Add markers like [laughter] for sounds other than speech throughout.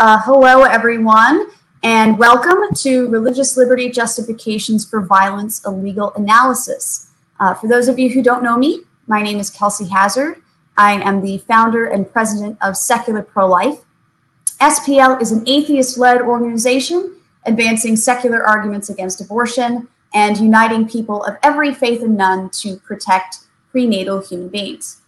uh, hello everyone, and welcome to Religious Liberty Justifications for Violence, a Legal Analysis. Uh, for those of you who don't know me, my name is Kelsey Hazzard. I am the founder and president of Secular Pro-Life. SPL is an atheist-led organization advancing secular arguments against abortion and uniting people of every faith and none to protect prenatal human beings.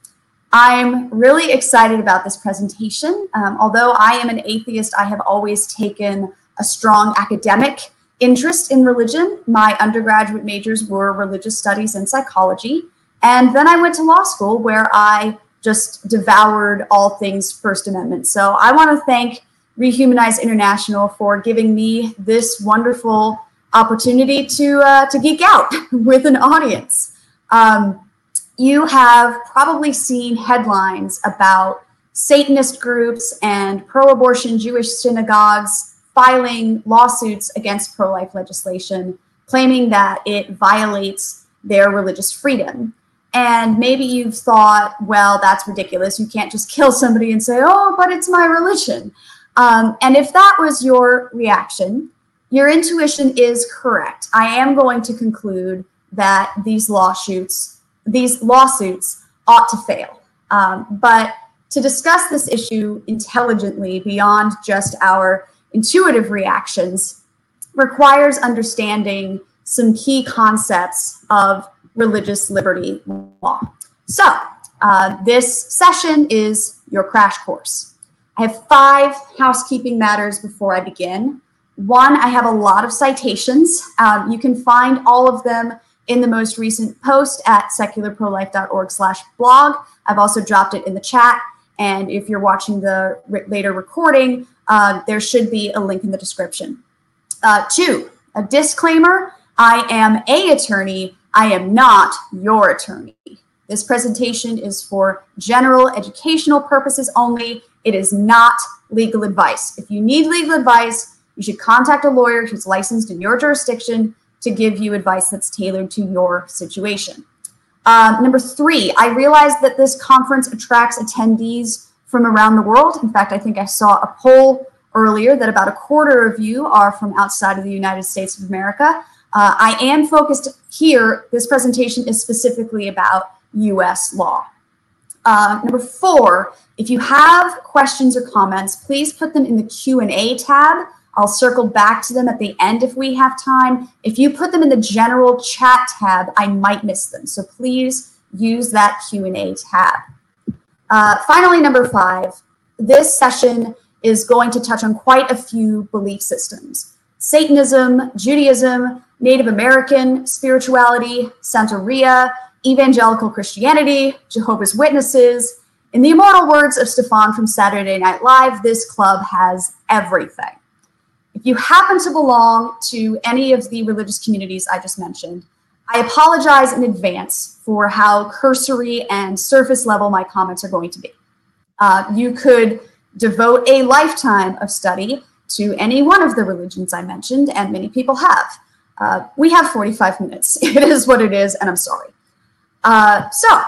I'm really excited about this presentation. Um, although I am an atheist, I have always taken a strong academic interest in religion. My undergraduate majors were religious studies and psychology. And then I went to law school where I just devoured all things First Amendment. So I want to thank Rehumanize International for giving me this wonderful opportunity to, uh, to geek out [laughs] with an audience. Um, you have probably seen headlines about Satanist groups and pro abortion Jewish synagogues filing lawsuits against pro life legislation, claiming that it violates their religious freedom. And maybe you've thought, well, that's ridiculous. You can't just kill somebody and say, oh, but it's my religion. Um, and if that was your reaction, your intuition is correct. I am going to conclude that these lawsuits these lawsuits ought to fail. Um, but to discuss this issue intelligently beyond just our intuitive reactions requires understanding some key concepts of religious liberty law. So, uh, this session is your crash course. I have five housekeeping matters before I begin. One, I have a lot of citations. Um, you can find all of them in the most recent post at secularprolife.org slash blog. I've also dropped it in the chat. And if you're watching the re- later recording, uh, there should be a link in the description. Uh, two, a disclaimer. I am a attorney. I am not your attorney. This presentation is for general educational purposes only. It is not legal advice. If you need legal advice, you should contact a lawyer who's licensed in your jurisdiction to give you advice that's tailored to your situation. Um, number three, I realized that this conference attracts attendees from around the world. In fact, I think I saw a poll earlier that about a quarter of you are from outside of the United States of America. Uh, I am focused here, this presentation is specifically about US law. Uh, number four, if you have questions or comments, please put them in the Q&A tab I'll circle back to them at the end if we have time. If you put them in the general chat tab, I might miss them. So please use that Q&A tab. Uh, finally, number five, this session is going to touch on quite a few belief systems. Satanism, Judaism, Native American spirituality, Santeria, evangelical Christianity, Jehovah's Witnesses. In the immortal words of Stefon from Saturday Night Live, this club has everything. If you happen to belong to any of the religious communities I just mentioned, I apologize in advance for how cursory and surface level my comments are going to be. Uh, you could devote a lifetime of study to any one of the religions I mentioned, and many people have. Uh, we have 45 minutes. [laughs] It is what it is, and I'm sorry. Uh, so,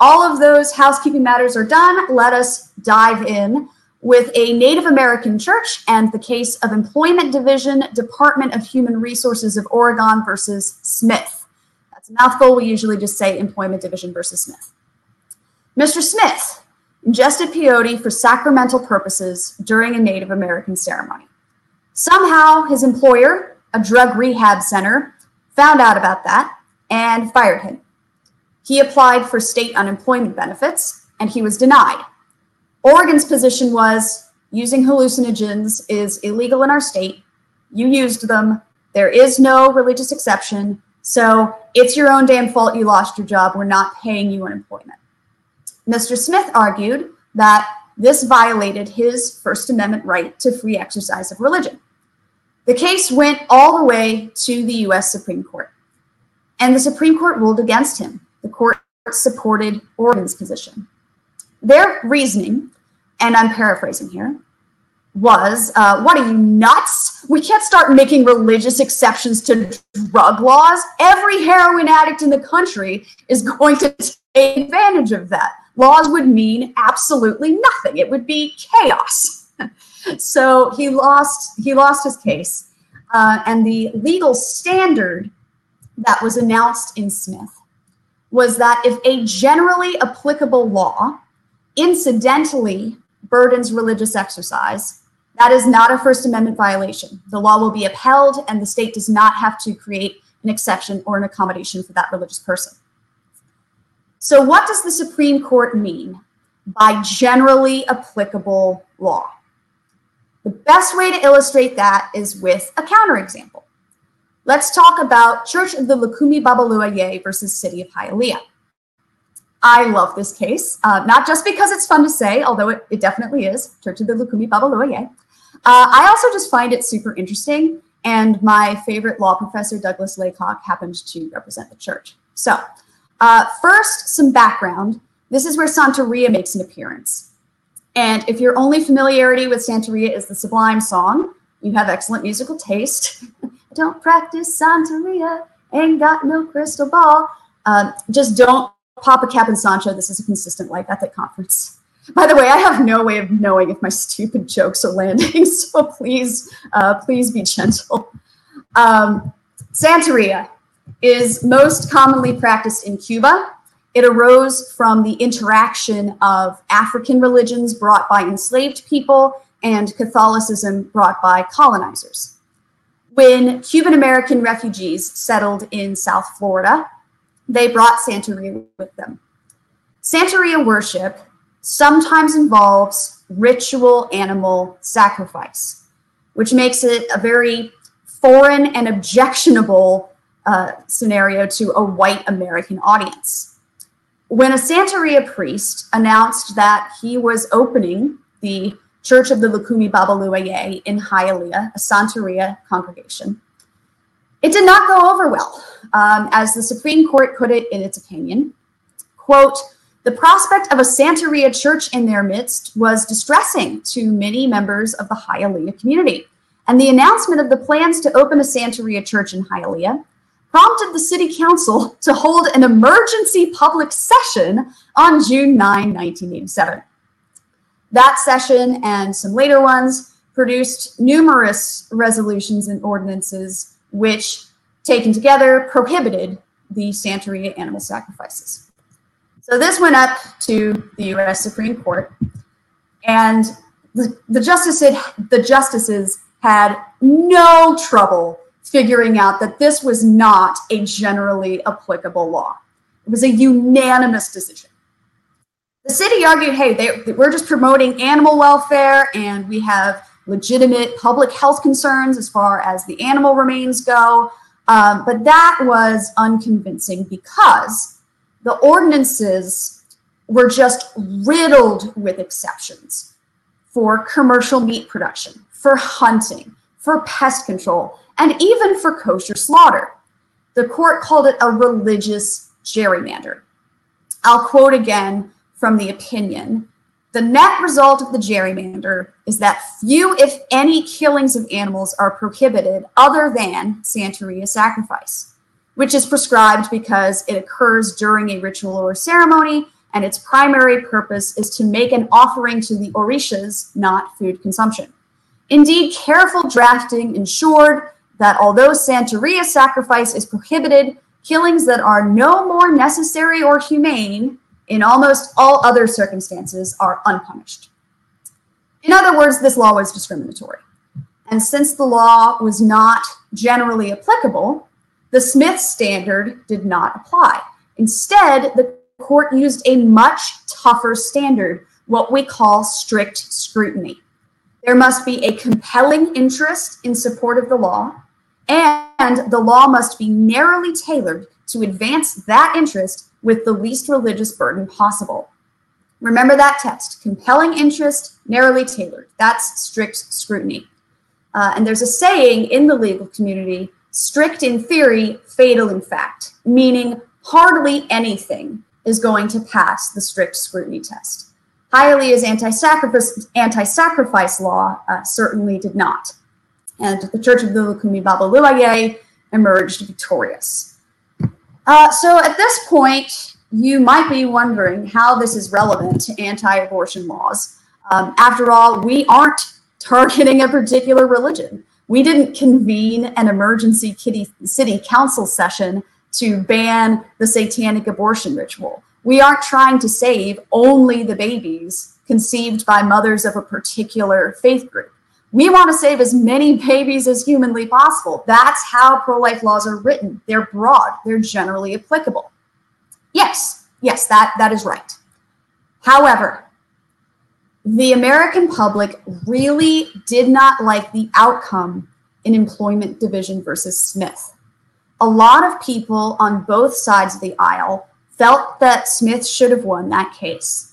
all of those housekeeping matters are done. Let us dive in with a Native American church and the case of Employment Division, Department of Human Resources of Oregon versus Smith. That's a mouthful. We usually just say Employment Division versus Smith. Mr. Smith ingested peyote for sacramental purposes during a Native American ceremony. Somehow, his employer, a drug rehab center, found out about that and fired him. He applied for state unemployment benefits and he was denied. Oregon's position was using hallucinogens is illegal in our state. You used them. There is no religious exception. So it's your own damn fault you lost your job. We're not paying you unemployment. Mr. Smith argued that this violated his First Amendment right to free exercise of religion. The case went all the way to the US Supreme Court, and the Supreme Court ruled against him. The court supported Oregon's position. Their reasoning, and I'm paraphrasing here, was uh, what are you nuts? We can't start making religious exceptions to drug laws. Every heroin addict in the country is going to take advantage of that. Laws would mean absolutely nothing, it would be chaos. [laughs] so he lost he lost his case, uh, and the legal standard that was announced in Smith was that if a generally applicable law incidentally burdens religious exercise, that is not a First Amendment violation. The law will be upheld, and the state does not have to create an exception or an accommodation for that religious person. So, what does the Supreme Court mean by generally applicable law? The best way to illustrate that is with a counterexample. Let's talk about Church of the Lukumi Babalu Aye versus City of Hialeah. I love this case, uh, not just because it's fun to say, although it, it definitely is, Church of the Lukumi Babalu Aye. Uh, I also just find it super interesting, and my favorite law professor, Douglas Laycock, happened to represent the church. So, uh, first, some background. This is where Santeria makes an appearance. And if your only familiarity with Santeria is the Sublime song, you have excellent musical taste. [laughs] don't practice Santeria, ain't got no crystal ball. Um, just don't pop a cap and Sancho. This is a consistent life ethic conference. By the way, I have no way of knowing if my stupid jokes are landing, [laughs] so please, uh, please be gentle. Um, Santeria is most commonly practiced in Cuba. It arose from the interaction of African religions brought by enslaved people and Catholicism brought by colonizers. When Cuban American refugees settled in South Florida, they brought Santeria with them. Santeria worship sometimes involves ritual animal sacrifice, which makes it a very foreign and objectionable uh, scenario to a white American audience. When a Santeria priest announced that he was opening the Church of the Lukumi Babalu Aye in Hialeah, a Santeria congregation. It did not go over well, um, as the Supreme Court put it in its opinion. Quote, the prospect of a Santeria church in their midst was distressing to many members of the Hialeah community, and the announcement of the plans to open a Santeria church in Hialeah prompted the city council to hold an emergency public session on June 9, 1987. That session and some later ones produced numerous resolutions and ordinances which, taken together, prohibited the Santeria animal sacrifices. So this went up to the U.S. Supreme Court, and the, the, justices, the justices had no trouble figuring out that this was not a generally applicable law. It was a unanimous decision the city argued, hey, they, we're just promoting animal welfare and we have legitimate public health concerns as far as the animal remains go. Um, but that was unconvincing because the ordinances were just riddled with exceptions for commercial meat production, for hunting, for pest control, and even for kosher slaughter. The court called it a religious gerrymander. I'll quote again from the opinion. The net result of the gerrymander is that few, if any, killings of animals are prohibited other than Santeria sacrifice, which is prescribed because it occurs during a ritual or ceremony, and its primary purpose is to make an offering to the Orishas, not food consumption. Indeed, careful drafting ensured that although Santeria sacrifice is prohibited, killings that are no more necessary or humane in almost all other circumstances are unpunished. In other words, this law was discriminatory. And since the law was not generally applicable, the Smith standard did not apply. Instead, the court used a much tougher standard, what we call strict scrutiny. There must be a compelling interest in support of the law, and the law must be narrowly tailored to advance that interest with the least religious burden possible. Remember that test compelling interest, narrowly tailored. That's strict scrutiny. Uh, and there's a saying in the legal community strict in theory, fatal in fact, meaning hardly anything is going to pass the strict scrutiny test. Hialeah's anti-sacrifice, anti-sacrifice law uh, certainly did not. And the Church of the Lukumi Babalu Aye emerged victorious. Uh, so at this point, you might be wondering how this is relevant to anti-abortion laws. Um, after all, we aren't targeting a particular religion. We didn't convene an emergency city council session to ban the satanic abortion ritual. We aren't trying to save only the babies conceived by mothers of a particular faith group. We want to save as many babies as humanly possible. That's how pro life laws are written. They're broad, they're generally applicable. Yes, yes, that, that is right. However, the American public really did not like the outcome in Employment Division versus Smith. A lot of people on both sides of the aisle felt that Smith should have won that case.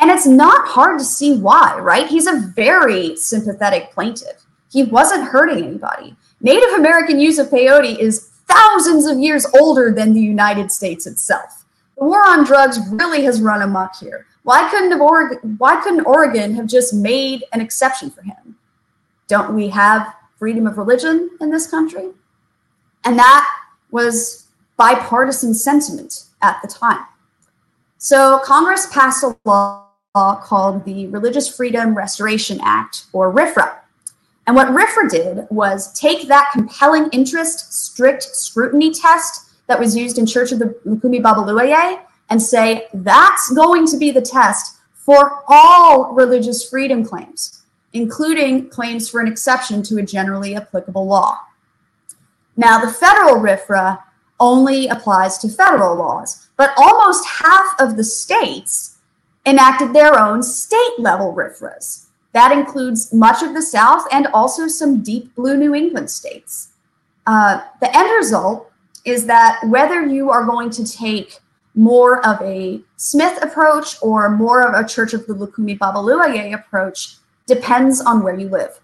And it's not hard to see why, right? He's a very sympathetic plaintiff. He wasn't hurting anybody. Native American use of peyote is thousands of years older than the United States itself. The war on drugs really has run amok here. Why couldn't Oregon, why couldn't Oregon have just made an exception for him? Don't we have freedom of religion in this country? And that was bipartisan sentiment at the time. So Congress passed a law called the Religious Freedom Restoration Act, or RFRA. And what RFRA did was take that compelling interest strict scrutiny test that was used in Church of the Lukumi Babalu Aye and say that's going to be the test for all religious freedom claims, including claims for an exception to a generally applicable law. Now, the federal RFRA only applies to federal laws, but almost half of the states enacted their own state level RFRAs. That includes much of the South and also some deep blue New England states. Uh, the end result is that whether you are going to take more of a Smith approach or more of a Church of the Lukumi Babalu Aye approach depends on where you live.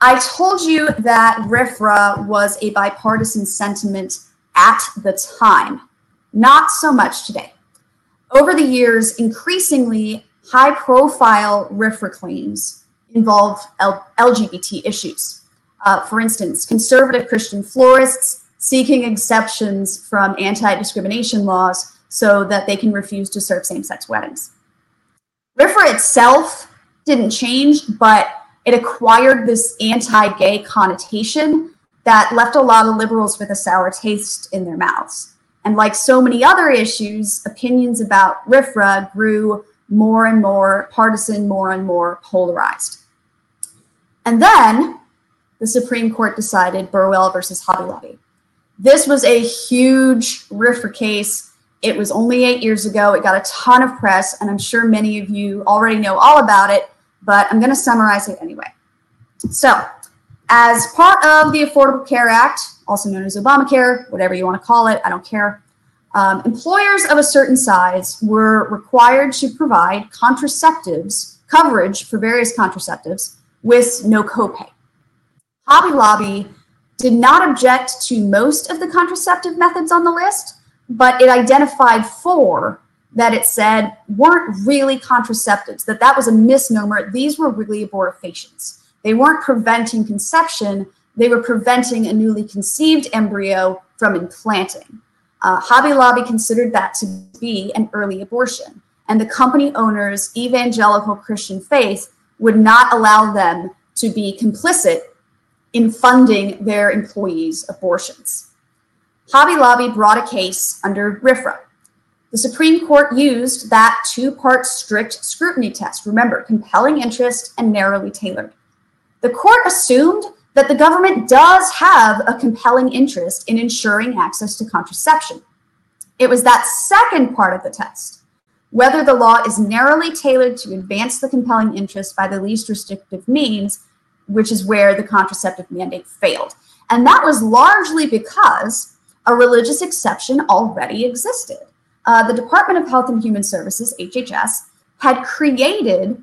I told you that RFRA was a bipartisan sentiment at the time, not so much today. Over the years, increasingly high profile RFRA claims involve L- LGBT issues. Uh, for instance, conservative Christian florists seeking exceptions from anti discrimination laws so that they can refuse to serve same sex weddings. RFRA itself didn't change, but it acquired this anti gay connotation that left a lot of liberals with a sour taste in their mouths. And like so many other issues, opinions about RFRA grew more and more partisan, more and more polarized. And then the Supreme Court decided Burwell versus Hobby Lobby. This was a huge RFRA case. It was only eight years ago. It got a ton of press, and I'm sure many of you already know all about it, but I'm going to summarize it anyway. So, as part of the Affordable Care Act, also known as Obamacare, whatever you want to call it, I don't care, um, employers of a certain size were required to provide contraceptives, coverage for various contraceptives, with no copay. Hobby Lobby did not object to most of the contraceptive methods on the list, but it identified four that it said weren't really contraceptives, that that was a misnomer. These were really abortifacients. They weren't preventing conception, they were preventing a newly conceived embryo from implanting. Uh, Hobby Lobby considered that to be an early abortion, and the company owner's evangelical Christian faith would not allow them to be complicit in funding their employees' abortions. Hobby Lobby brought a case under RFRA. The Supreme Court used that two part strict scrutiny test. Remember, compelling interest and narrowly tailored. The court assumed that the government does have a compelling interest in ensuring access to contraception. It was that second part of the test, whether the law is narrowly tailored to advance the compelling interest by the least restrictive means, which is where the contraceptive mandate failed. And that was largely because a religious exception already existed. Uh, the Department of Health and Human Services, HHS, had created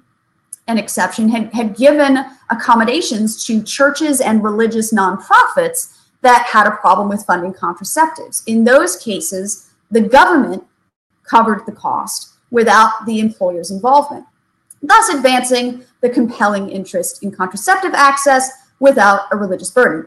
an exception, had, had given accommodations to churches and religious nonprofits that had a problem with funding contraceptives. In those cases, the government covered the cost without the employer's involvement, thus advancing the compelling interest in contraceptive access without a religious burden.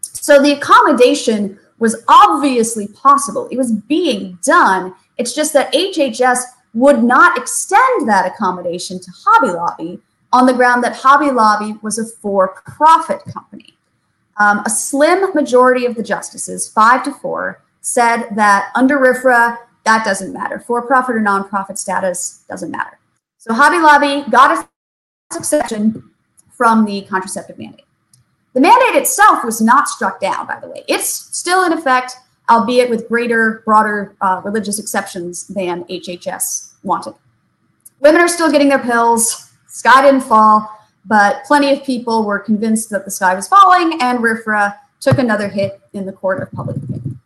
So the accommodation was obviously possible. It was being done. It's just that HHS would not extend that accommodation to Hobby Lobby on the ground that Hobby Lobby was a for profit company. Um, a slim majority of the justices, five to four, said that under RFRA, that doesn't matter. For profit or nonprofit status doesn't matter. So Hobby Lobby got a exception from the contraceptive mandate. The mandate itself was not struck down, by the way. It's still in effect, albeit with greater, broader uh, religious exceptions than HHS wanted. Women are still getting their pills. Sky didn't fall, but plenty of people were convinced that the sky was falling, and RFRA took another hit in the court of public opinion.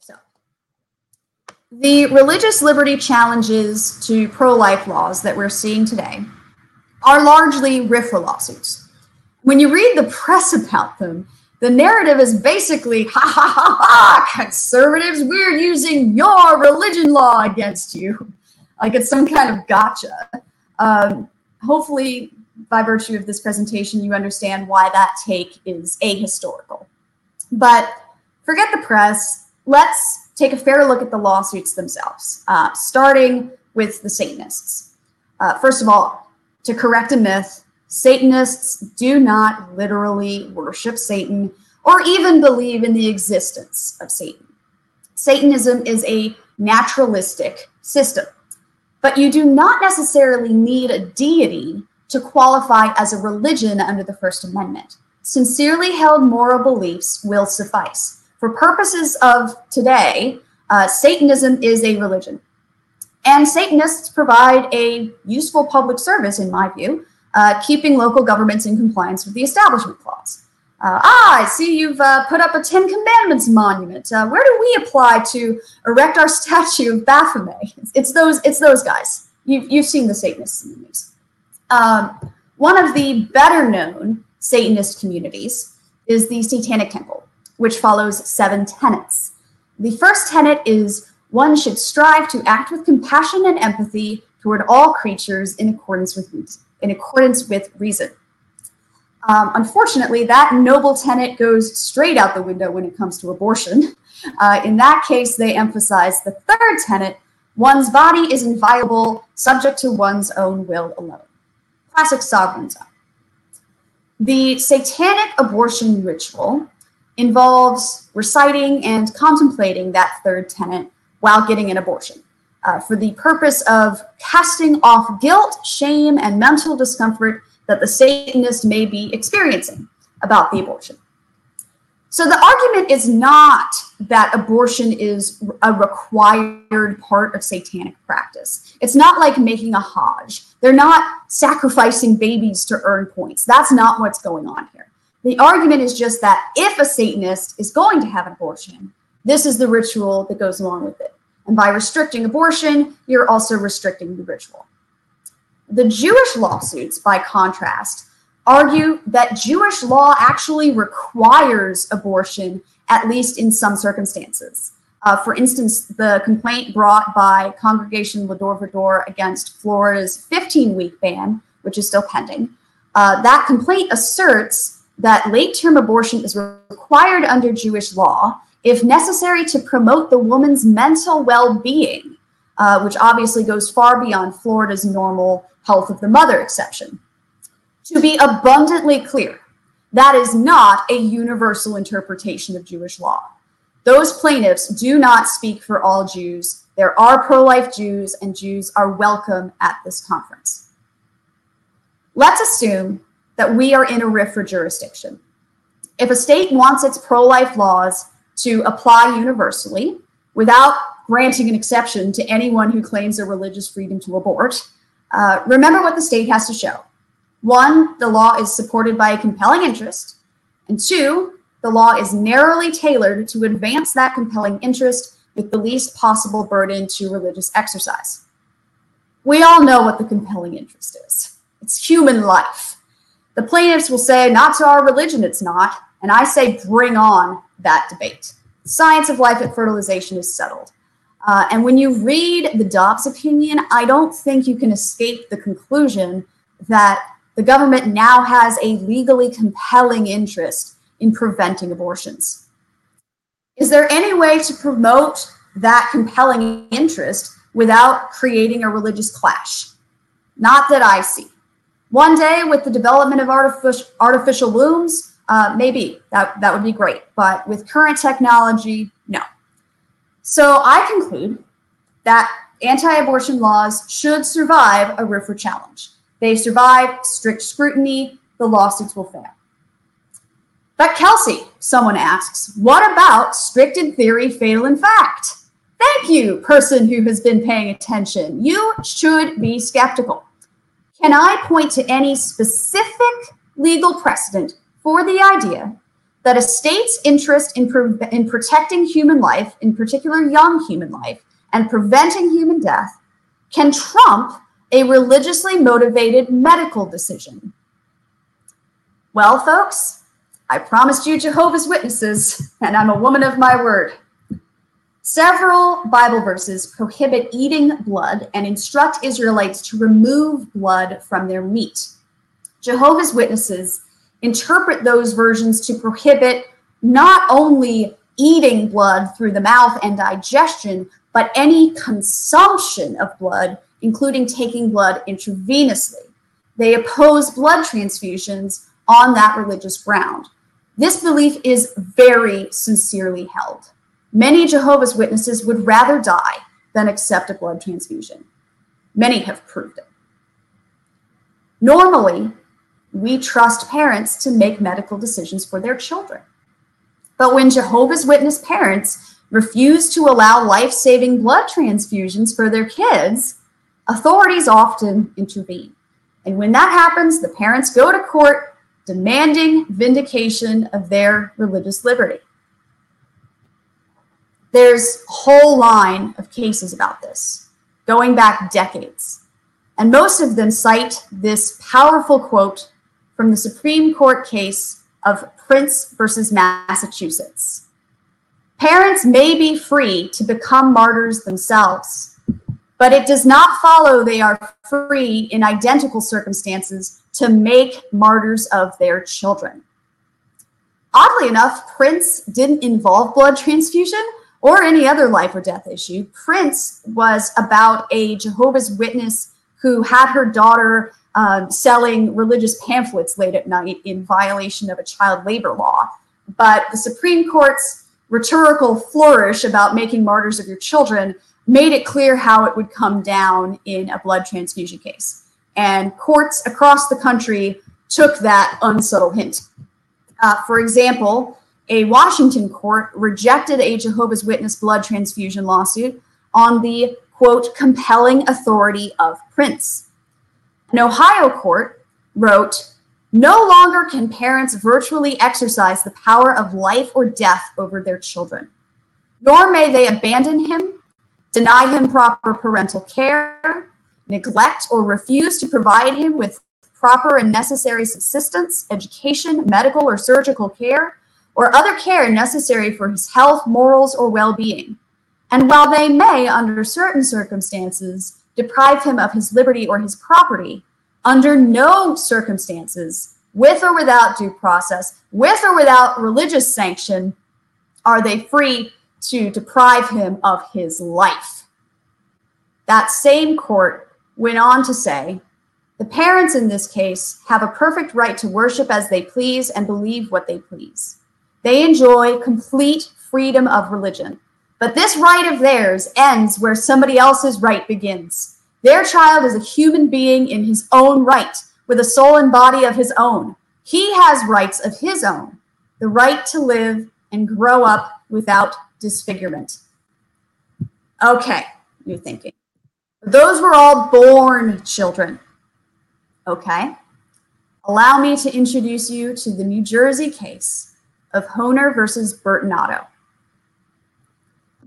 So, the religious liberty challenges to pro life laws that we're seeing today are largely RFRA lawsuits. When you read the press about them, the narrative is basically ha ha ha ha conservatives we're using your religion law against you. Like it's some kind of gotcha. Um, hopefully by virtue of this presentation you understand why that take is ahistorical. But forget the press. Let's take a fair look at the lawsuits themselves uh, starting with the satanists. Uh, first of all to correct a myth Satanists do not literally worship Satan or even believe in the existence of Satan. Satanism is a naturalistic system, but you do not necessarily need a deity to qualify as a religion under the First Amendment. Sincerely held moral beliefs will suffice. For purposes of today, uh, Satanism is a religion. And Satanists provide a useful public service, in my view, uh, keeping local governments in compliance with the Establishment Clause. Uh, ah, I see you've uh, put up a Ten Commandments monument. Uh, where do we apply to erect our [laughs] statue of Baphomet? It's, it's those. It's those guys. You've you've seen the Satanists in the news. Um, one of the better known Satanist communities is the Satanic Temple, which follows seven tenets. The first tenet is one should strive to act with compassion and empathy toward all creatures in accordance with reason in accordance with reason. Um, unfortunately, that noble tenet goes straight out the window when it comes to abortion. Uh, in that case, they emphasize the third tenet one's body is inviolable, subject to one's own will alone. Classic sovereignty. The satanic abortion ritual involves reciting and contemplating that third tenet while getting an abortion uh, for the purpose of casting off guilt, shame, and mental discomfort that the Satanist may be experiencing about the abortion. So the argument is not that abortion is a required part of satanic practice. It's not like making a Hajj. They're not sacrificing babies to earn points. That's not what's going on here. The argument is just that if a Satanist is going to have an abortion, this is the ritual that goes along with it. And by restricting abortion, you're also restricting the ritual. The Jewish lawsuits, by contrast, argue that Jewish law actually requires abortion, at least in some circumstances. Uh, for instance, the complaint brought by Congregation L'Dor Va-Dor against Florida's 15 week ban, which is still pending, uh, that complaint asserts that late term abortion is required under Jewish law if necessary to promote the woman's mental well being, uh, which obviously goes far beyond Florida's normal health of the mother exception. To be abundantly clear, that is not a universal interpretation of Jewish law. Those plaintiffs do not speak for all Jews. There are pro life Jews, and Jews are welcome at this conference. Let's assume that we are in a RFRA jurisdiction. If a state wants its pro life laws to apply universally without granting an exception to anyone who claims a religious freedom to abort. Uh, remember what the state has to show. One, the law is supported by a compelling interest. And two, the law is narrowly tailored to advance that compelling interest with the least possible burden to religious exercise. We all know what the compelling interest is it's human life. The plaintiffs will say, not to our religion, it's not. And I say, bring on that debate. Science of life at fertilization is settled. Uh, and when you read the Dobbs opinion, I don't think you can escape the conclusion that the government now has a legally compelling interest in preventing abortions. Is there any way to promote that compelling interest without creating a religious clash? Not that I see. One day, with the development of artificial, artificial wombs, uh, maybe that, that would be great. But with current technology, no. So I conclude that anti abortion laws should survive a RFRA challenge. They survive strict scrutiny, the lawsuits will fail. But Kelsey, someone asks, what about strict in theory, fatal in fact? Thank you, person who has been paying attention. You should be skeptical. Can I point to any specific legal precedent for the idea that a state's interest in, in protecting human life, in particular young human life, and preventing human death can trump a religiously motivated medical decision? Well, folks, I promised you Jehovah's Witnesses, and I'm a woman of my word. Several Bible verses prohibit eating blood and instruct Israelites to remove blood from their meat. Jehovah's Witnesses interpret those versions to prohibit not only eating blood through the mouth and digestion, but any consumption of blood, including taking blood intravenously. They oppose blood transfusions on that religious ground. This belief is very sincerely held. Many Jehovah's Witnesses would rather die than accept a blood transfusion. Many have proved it. Normally, we trust parents to make medical decisions for their children. But when Jehovah's Witness parents refuse to allow life saving blood transfusions for their kids, authorities often intervene. And when that happens, the parents go to court demanding vindication of their religious liberty. There's a whole line of cases about this, going back decades. And most of them cite this powerful quote from the Supreme Court case of Prince versus Massachusetts. Parents may be free to become martyrs themselves, but it does not follow they are free in identical circumstances to make martyrs of their children. Oddly enough, Prince didn't involve blood transfusion or any other life or death issue. Prince was about a Jehovah's Witness who had her daughter um, selling religious pamphlets late at night in violation of a child labor law. But the Supreme Court's rhetorical flourish about making martyrs of your children made it clear how it would come down in a blood transfusion case. And courts across the country took that unsubtle hint. Uh, for example, a Washington court rejected a Jehovah's Witness blood transfusion lawsuit on the quote, compelling authority of Prince. An Ohio court wrote, no longer can parents virtually exercise the power of life or death over their children, nor may they abandon him, deny him proper parental care, neglect or refuse to provide him with proper and necessary subsistence, education, medical or surgical care, or other care necessary for his health, morals, or well being. And while they may, under certain circumstances, deprive him of his liberty or his property, under no circumstances, with or without due process, with or without religious sanction, are they free to deprive him of his life. That same court went on to say the parents in this case have a perfect right to worship as they please and believe what they please. They enjoy complete freedom of religion. But this right of theirs ends where somebody else's right begins. Their child is a human being in his own right, with a soul and body of his own. He has rights of his own the right to live and grow up without disfigurement. Okay, you're thinking. Those were all born children. Okay. Allow me to introduce you to the New Jersey case of Hoener versus Bertinato.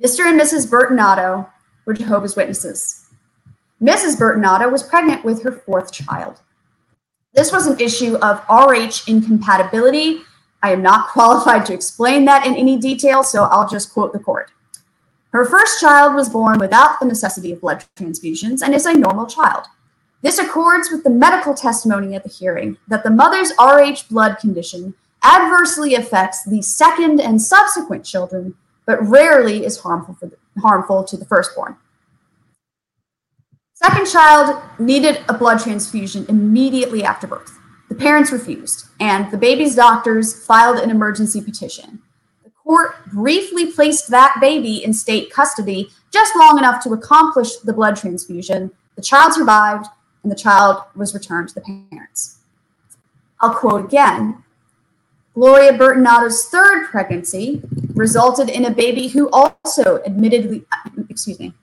Mr. and Mrs. Bertinato were Jehovah's Witnesses. Mrs. Bertinato was pregnant with her fourth child. This was an issue of RH incompatibility. I am not [laughs] qualified to explain that in any detail, so I'll just quote the court. Her first child was born without the necessity of blood transfusions and is a normal child. This accords with the medical testimony at the hearing that the mother's Rh blood condition adversely affects the second and subsequent children but rarely is harmful, the, harmful to the firstborn. Second child needed a blood transfusion immediately after birth. The parents refused, and the baby's doctors filed an emergency petition. The court briefly placed that baby in state custody just long enough to accomplish the blood transfusion. The child survived, and the child was returned to the parents. I'll quote again Gloria Bertinato's third pregnancy resulted in a baby who also admittedly, excuse me.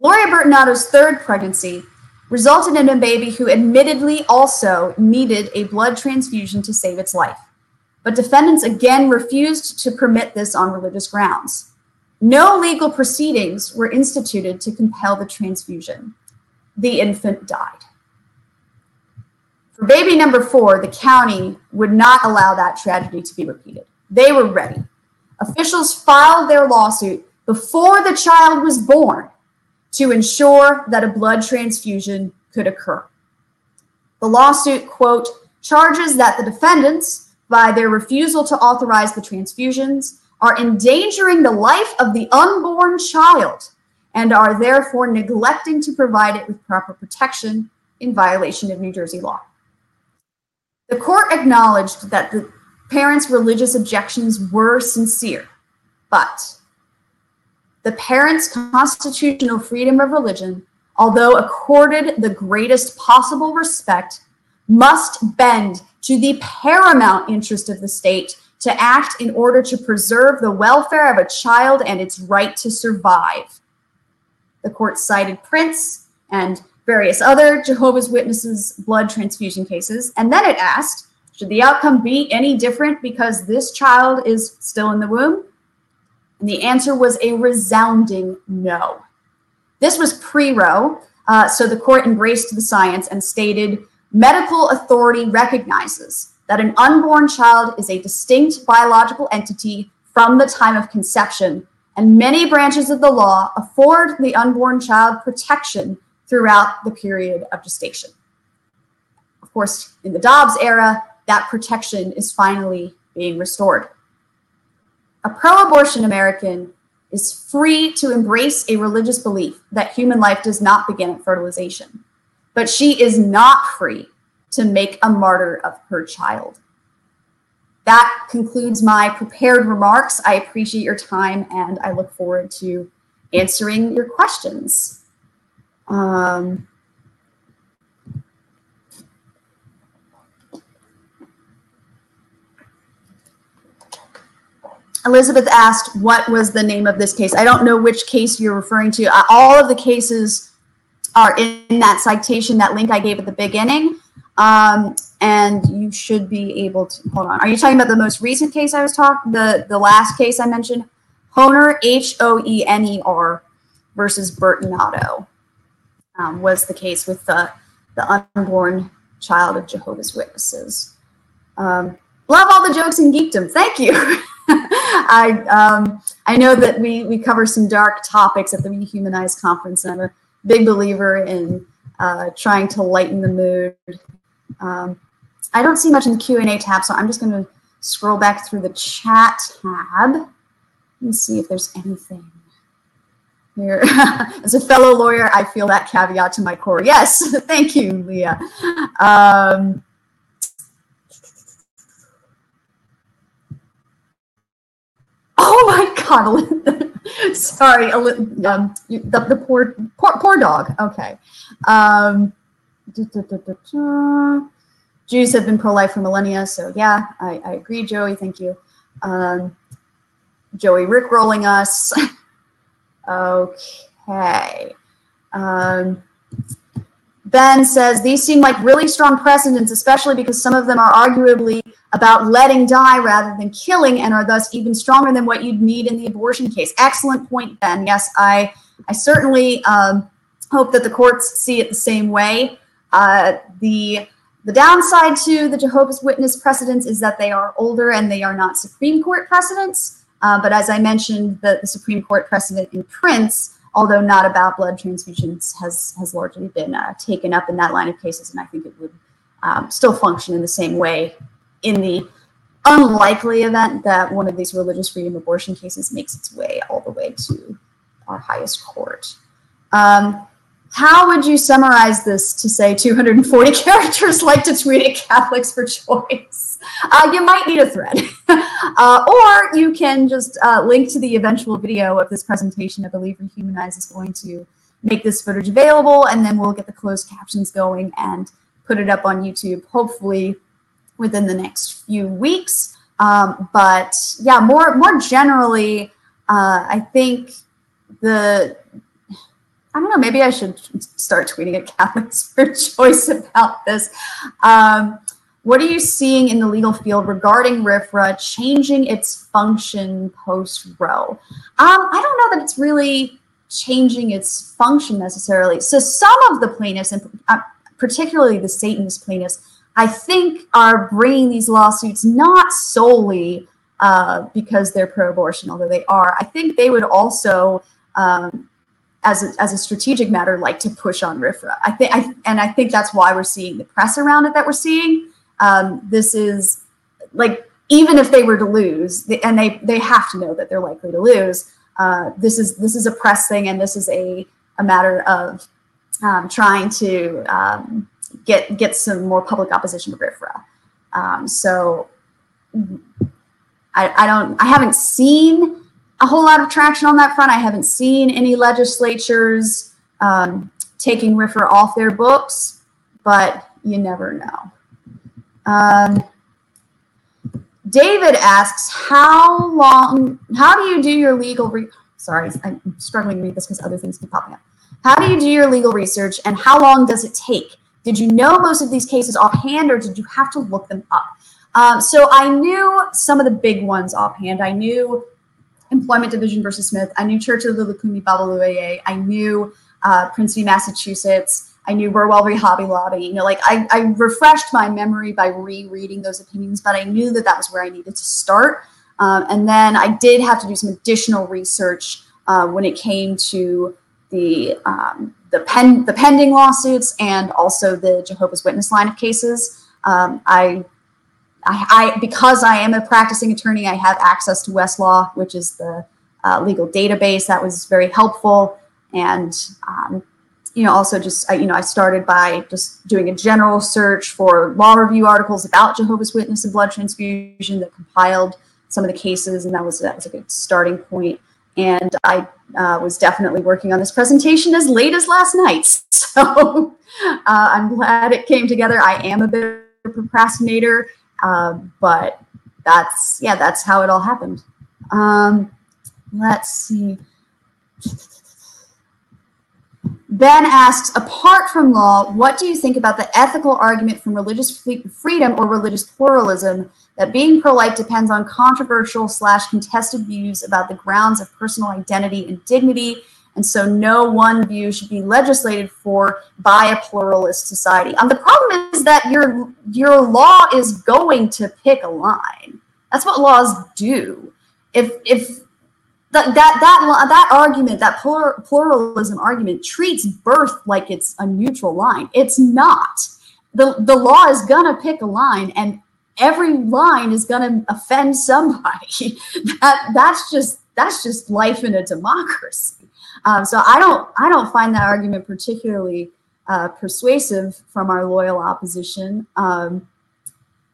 Gloria Bertinato's third pregnancy resulted in a baby who admittedly also needed a blood transfusion to save its life. But defendants again refused to permit this on religious grounds. No legal proceedings were instituted to compel the transfusion. The infant died. For baby number four, the county would not allow that tragedy to be repeated. They were ready. Officials filed their lawsuit before the child was born to ensure that a blood transfusion could occur. The lawsuit, quote, charges that the defendants, by their refusal to authorize the transfusions, are endangering the life of the unborn child and are therefore neglecting to provide it with proper protection in violation of New Jersey law. The court acknowledged that the parents' religious objections were sincere, but the parents' constitutional freedom of religion, although accorded the greatest possible respect, must bend to the paramount interest of the state to act in order to preserve the welfare of a child and its right to survive. The court cited Prince and various other Jehovah's Witnesses blood transfusion cases. And then it asked, should the outcome be any different because this child is still in the womb? And the answer was a resounding no. This was pre Roe, uh, so the court embraced the science and stated medical authority recognizes that an unborn child is a distinct biological entity from the time of conception, and many branches of the law afford the unborn child protection throughout the period of gestation. Of course, in the Dobbs era, that protection is finally being restored. A pro abortion American is free to embrace a religious belief that human life does not begin at fertilization, but she is not free to make a martyr of her child. That concludes my prepared remarks. I appreciate your time and I look forward to answering your questions. Um, Elizabeth asked, what was the name of this case? I don't know which case you're referring to. Uh, all of the cases are in that citation, that link I gave at the beginning. Um, and you should be able to, hold on. Are you talking about the most recent case I was talking, the, the last case I mentioned? Hoener, H-O-E-N-E-R versus Bertinato um, was the case with the, the unborn child of Jehovah's Witnesses. Um, love all the jokes and geekdom. Thank you. [laughs] I um, I know that we we cover some dark topics at the Rehumanize conference, and I'm a big believer in uh, trying to lighten the mood. Um, I don't see much in the Q and A tab, so I'm just going to scroll back through the chat tab and see if there's anything here. [laughs] As a fellow lawyer, I feel that caveat to my core. Yes, [laughs] thank you, Leah. Um, [laughs] oh my God. Sorry, um, the, the poor, poor, poor dog. Okay. Um, da, da, da, Jews have been pro-life for millennia, so yeah, I, I agree, Joey. Thank you. Um, Joey rickrolling us. [laughs] Okay. Um, ben says these seem like really strong precedents, especially because some of them are arguably about letting die rather than killing and are thus even stronger than what you'd need in the abortion case. Excellent point, Ben. Yes, I, I certainly um, hope that the courts see it the same way. Uh, the the downside to the Jehovah's Witness precedents is that they are older and they are not Supreme Court precedents. Uh, but as I mentioned, the, the, Supreme Court precedent in Prince, although not about blood transfusions, has, has largely been uh, taken up in that line of cases. And I think it would um, still function in the same way in the unlikely event that one of these religious freedom abortion cases makes its way all the way to our highest court. Um, how would you summarize this to say 240 [laughs] characters like to tweet at Catholics for choice? Uh, you might need a thread. [laughs] uh, or you can just uh, link to the eventual video of this presentation. I believe Rehumanize is going to make this footage available, and then we'll get the closed captions going and put it up on YouTube, hopefully within the next few weeks. Um, but yeah, more more generally, uh, I think the I don't know, maybe I should start tweeting at Catholics [laughs] for choice about this. Um, what are you seeing in the legal field regarding RFRA changing its function post Roe? Um, I don't know that it's really changing its function necessarily. So some of the plaintiffs, and uh, particularly the Satanist plaintiffs, I think are bringing these lawsuits not solely uh, because they're pro-abortion, although they are. I think they would also um, as a, as a strategic matter, like to push on RFRA. I think, I, and I think that's why we're seeing the press around it that we're seeing. Um, this is like even if they were to lose, and they they have to know that they're likely to lose. Uh, this is this is a press thing, and this is a a matter of um, trying to um, get get some more public opposition to RFRA. Um, so I, I don't I haven't seen a whole lot of traction on that front. I haven't seen any legislatures um, taking RFRA off their books, but you never know. Um, David asks, how long, how do you do your legal, re sorry, I'm struggling to read this because other things keep popping up. How do you do your legal research and how long does it take? Did you know most of these cases offhand or did you have to look them up? Um, so I knew some of the big ones offhand. I knew Employment Division versus Smith. I knew Church of the Lukumi Babalu Aye. I knew uh, Prince v. Massachusetts. I knew Burwell v. Hobby Lobby. You know, like I, I refreshed my memory by rereading those opinions, but I knew that that was where I needed to start. Um, and then I did have to do some additional research uh, when it came to the um, the pen the pending lawsuits and also the Jehovah's Witness line of cases. Um, I I, I, because I am a practicing attorney, I have access to Westlaw, which is the uh, legal database. That was very helpful. And, um, you know, also just, I, you know, I started by just doing a general search for law review articles about Jehovah's Witness and blood transfusion that compiled some of the cases. And that was, that was a good starting point. And I uh, was definitely working on this presentation as late as last night. [laughs] So uh, I'm glad it came together. I am a bit of a procrastinator um, but that's, yeah, that's how it all happened. Um, let's see. Ben asks, apart from law, what do you think about the ethical argument from religious freedom or religious pluralism that being pro-life depends on controversial slash contested views about the grounds of personal identity and dignity and so no one view should be legislated for by a pluralist society. Um, the problem is that your, your law is going to pick a line. That's what laws do. If, if that, that, that, that argument, that pluralism argument treats birth like it's a neutral line. It's not. The, the law is to pick a line and every line is to offend somebody. [laughs] that, that's just, that's just life in a democracy. Um, so I don't I don't find that argument particularly uh, persuasive from our loyal opposition. Um,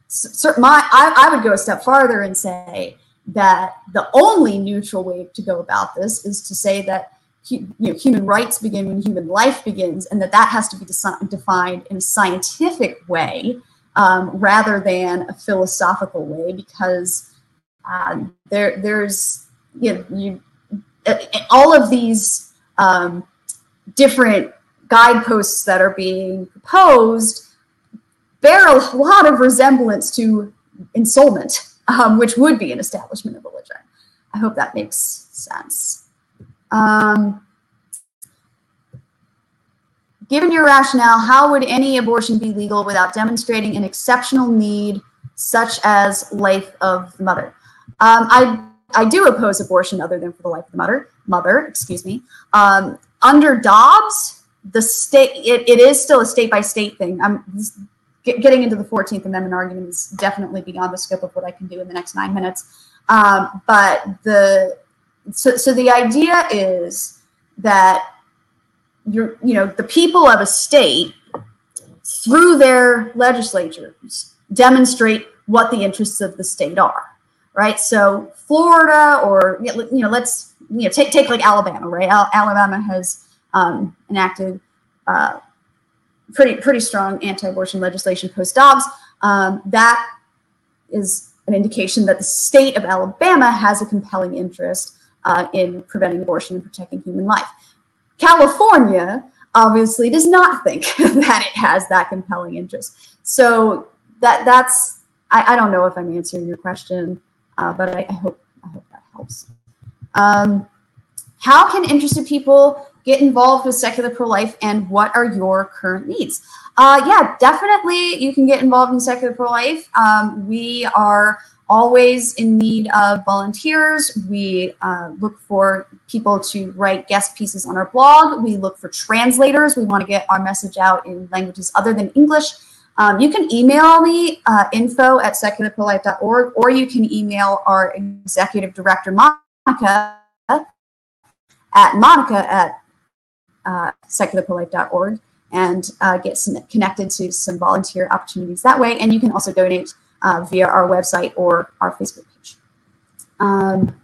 so, so my I, I would go a step farther and say that the only neutral way to go about this is to say that you know, human rights begin when human life begins, and that that has to be defined in a scientific way um, rather than a philosophical way, because um, there there's you know, you all of these um, different guideposts that are being proposed bear a lot of resemblance to ensoulment, um, which would be an establishment of religion. I hope that makes sense. Um, given your rationale, how would any abortion be legal without demonstrating an exceptional need such as life of the mother? Um, I I do oppose abortion other than for the life of the mother. Mother, excuse me. Um, under Dobbs, the state it, it is still a state by state thing. I'm get, getting into the 14th Amendment argument is definitely beyond the scope of what I can do in the next nine minutes. Um, but the so, so the idea is that you're, you know, the people of a state through their legislatures demonstrate what the interests of the state are, right? So Florida, or you know, let's you know take take like Alabama, right? Al- Alabama has um, enacted uh, pretty pretty strong anti-abortion legislation post Dobbs. Um, that is an indication that the state of Alabama has a compelling interest uh, in preventing abortion and protecting human life. California obviously does not think [laughs] that it has that compelling interest. So that that's I, I don't know if I'm answering your question, uh, but I, I, hope I hope that helps. Um, how can interested people get involved with secular pro-life and what are your current needs? Uh, yeah, definitely you can get involved in secular pro-life. Um, we are always in need of volunteers. We uh, look for people to write guest pieces on our blog. We look for translators. We want to get our message out in languages other than English. Um, you can email me, uh, info at secularprolife.org, or you can email our executive director, Monica, at monica at uh, secularprolife.org and uh, get some, connected to some volunteer opportunities that way. And you can also donate uh, via our website or our Facebook page. Um,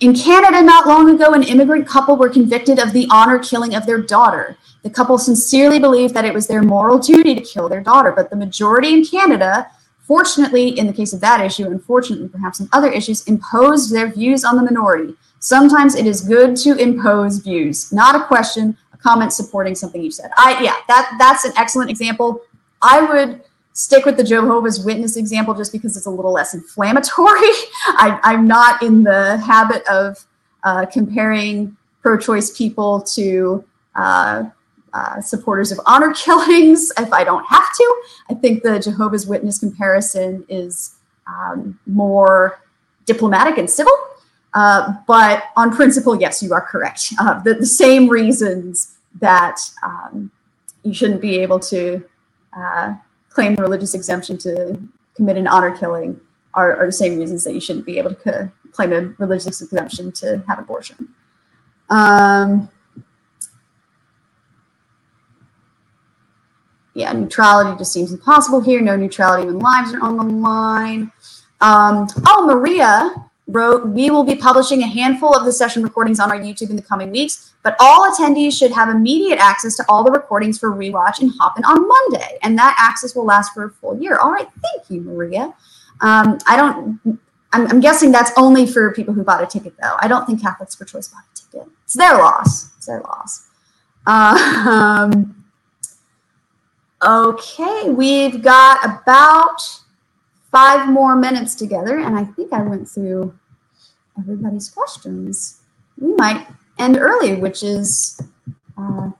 in Canada, not long ago, an immigrant couple were convicted of the honor killing of their daughter. The couple sincerely believed that it was their moral duty to kill their daughter, but the majority in Canada, fortunately, in the case of that issue, unfortunately, perhaps in other issues, imposed their views on the minority. Sometimes it is good to impose views, not a question, a comment supporting something you said. I yeah, that that's an excellent example. I would stick with the Jehovah's Witness example just because it's a little less inflammatory. [laughs] I, am not in the habit of uh, comparing pro-choice people to uh, uh, supporters of honor [laughs] killings if I don't have to. I think the Jehovah's Witness comparison is um, more diplomatic and civil. Uh, but on principle, yes, you are correct. Uh, the, the, same reasons that um, you shouldn't be able to uh, claim the religious exemption to commit an honor killing are, are, the same reasons that you shouldn't be able to claim a religious exemption to have abortion. Um, yeah, neutrality just seems impossible here. No neutrality when lives are on the line. Um, oh, Maria wrote, we will be publishing a handful of the session recordings on our YouTube in the coming weeks, but all attendees should have immediate access to all the recordings for rewatch and Hopin on Monday. And that access will last for a full year. All right, thank you, Maria. Um, I don't, I'm, I'm, guessing that's only for people who bought a ticket though. I don't think Catholics for Choice bought a ticket. It's their loss. It's their loss. Uh, um, okay, we've got about five more minutes together, and I think I went through everybody's questions. We might end early, which is uh,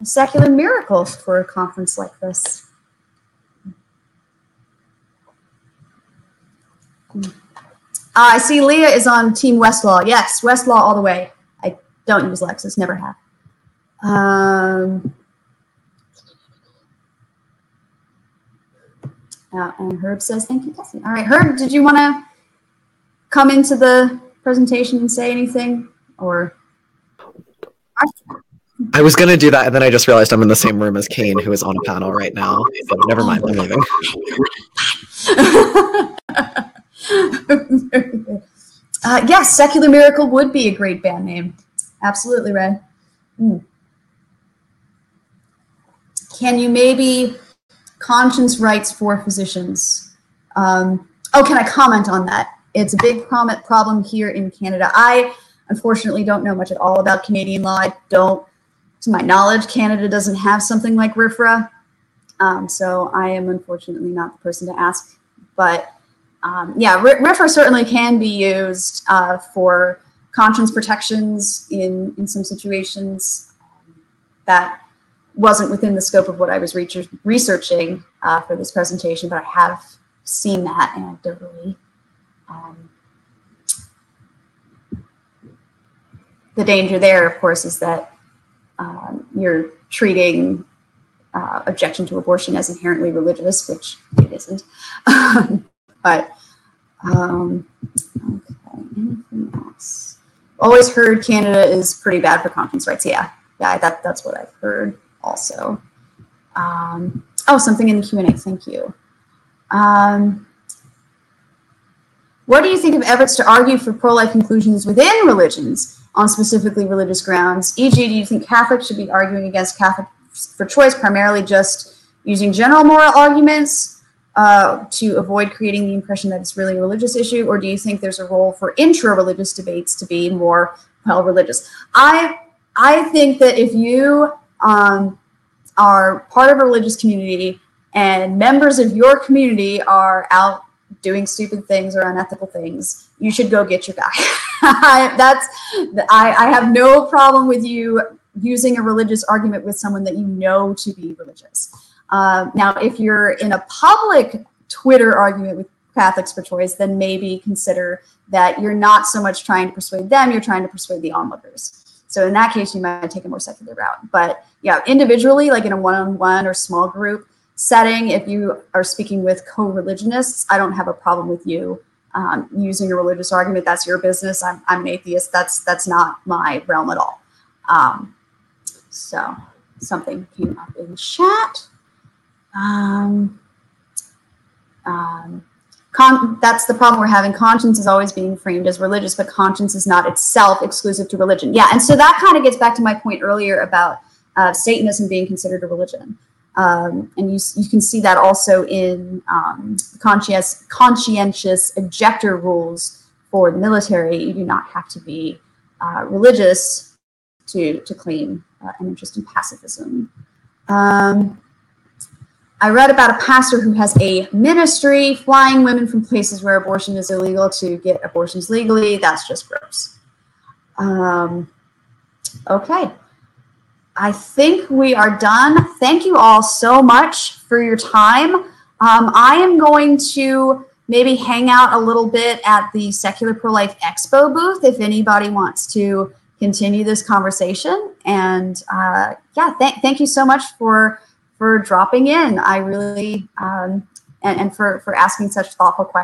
a secular miracle for a conference like this. Uh, I see Leah is on Team Westlaw. Yes, Westlaw all the way. I don't use Lexis, never have. Um, Uh, and Herb says, thank you, Cassie. All right, Herb, did you want to come into the presentation and say anything? Or I was going to do that, and then I just realized I'm in the same room as Kane, who is on a panel right now. So never mind, I'm leaving. [laughs] uh, yes, Secular Miracle would be a great band name. Absolutely, Red. Mm. Can you maybe conscience rights for physicians. Um, oh, can I comment on that? It's a big problem here in Canada. I unfortunately don't know much at all about Canadian law. I don't, to my knowledge, Canada doesn't have something like RFRA. Um, so I am unfortunately not the person to ask. But um, yeah, RFRA certainly can be used uh, for conscience protections in, in some situations that wasn't within the scope of what I was researching uh, for this presentation, but I have seen that anecdotally. Um, the danger there, of course, is that um, you're treating uh, objection to abortion as inherently religious, which it isn't. [laughs] but um, okay, anything else? Always heard Canada is pretty bad for conscience rights. Yeah, yeah, that, that's what I've heard also. Um, oh, something in the Q&A. Thank you. Um, what do you think of efforts to argue for pro-life conclusions within religions on specifically religious grounds? E.g., do you think Catholics should be arguing against Catholic for choice primarily just using general moral arguments uh, to avoid creating the impression that it's really a religious issue, or do you think there's a role for intra-religious debates to be more well religious? I I think that if you um, are part of a religious community and members of your community are out doing stupid things or unethical things, you should go get your guy. [laughs] That's I, I have no problem with you using a religious argument with someone that you know to be religious. Um, now, if you're in a public Twitter argument with Catholics for choice, then maybe consider that you're not so much trying to persuade them, you're trying to persuade the onlookers. So in that case, you might take a more secular route. But yeah, individually, like in a one-on-one or small group, setting, if you are speaking with co-religionists, I don't have a problem with you um, using a religious argument. That's your business. I'm, I'm, an atheist. That's that's not my realm at all. Um, so something came up in chat. Um, um, that's the problem we're having. Conscience is always being framed as religious, but conscience is not itself exclusive to religion. Yeah, and so that kind of gets back to my point earlier about uh, Satanism being considered a religion. Um, and you, you can see that also in um, conscientious, conscientious objector rules for the military. You do not have to be uh, religious to, to claim uh, an interest in pacifism. Um, I read about a pastor who has a ministry flying women from places where abortion is illegal to get abortions legally. That's just gross. Um, okay. I think we are done. Thank you all so much for your time. Um, I am going to maybe hang out a little bit at the Secular Pro Life Expo booth if anybody wants to continue this conversation. And uh, yeah, th thank you so much for for dropping in. I really um, and, and for for asking such thoughtful questions.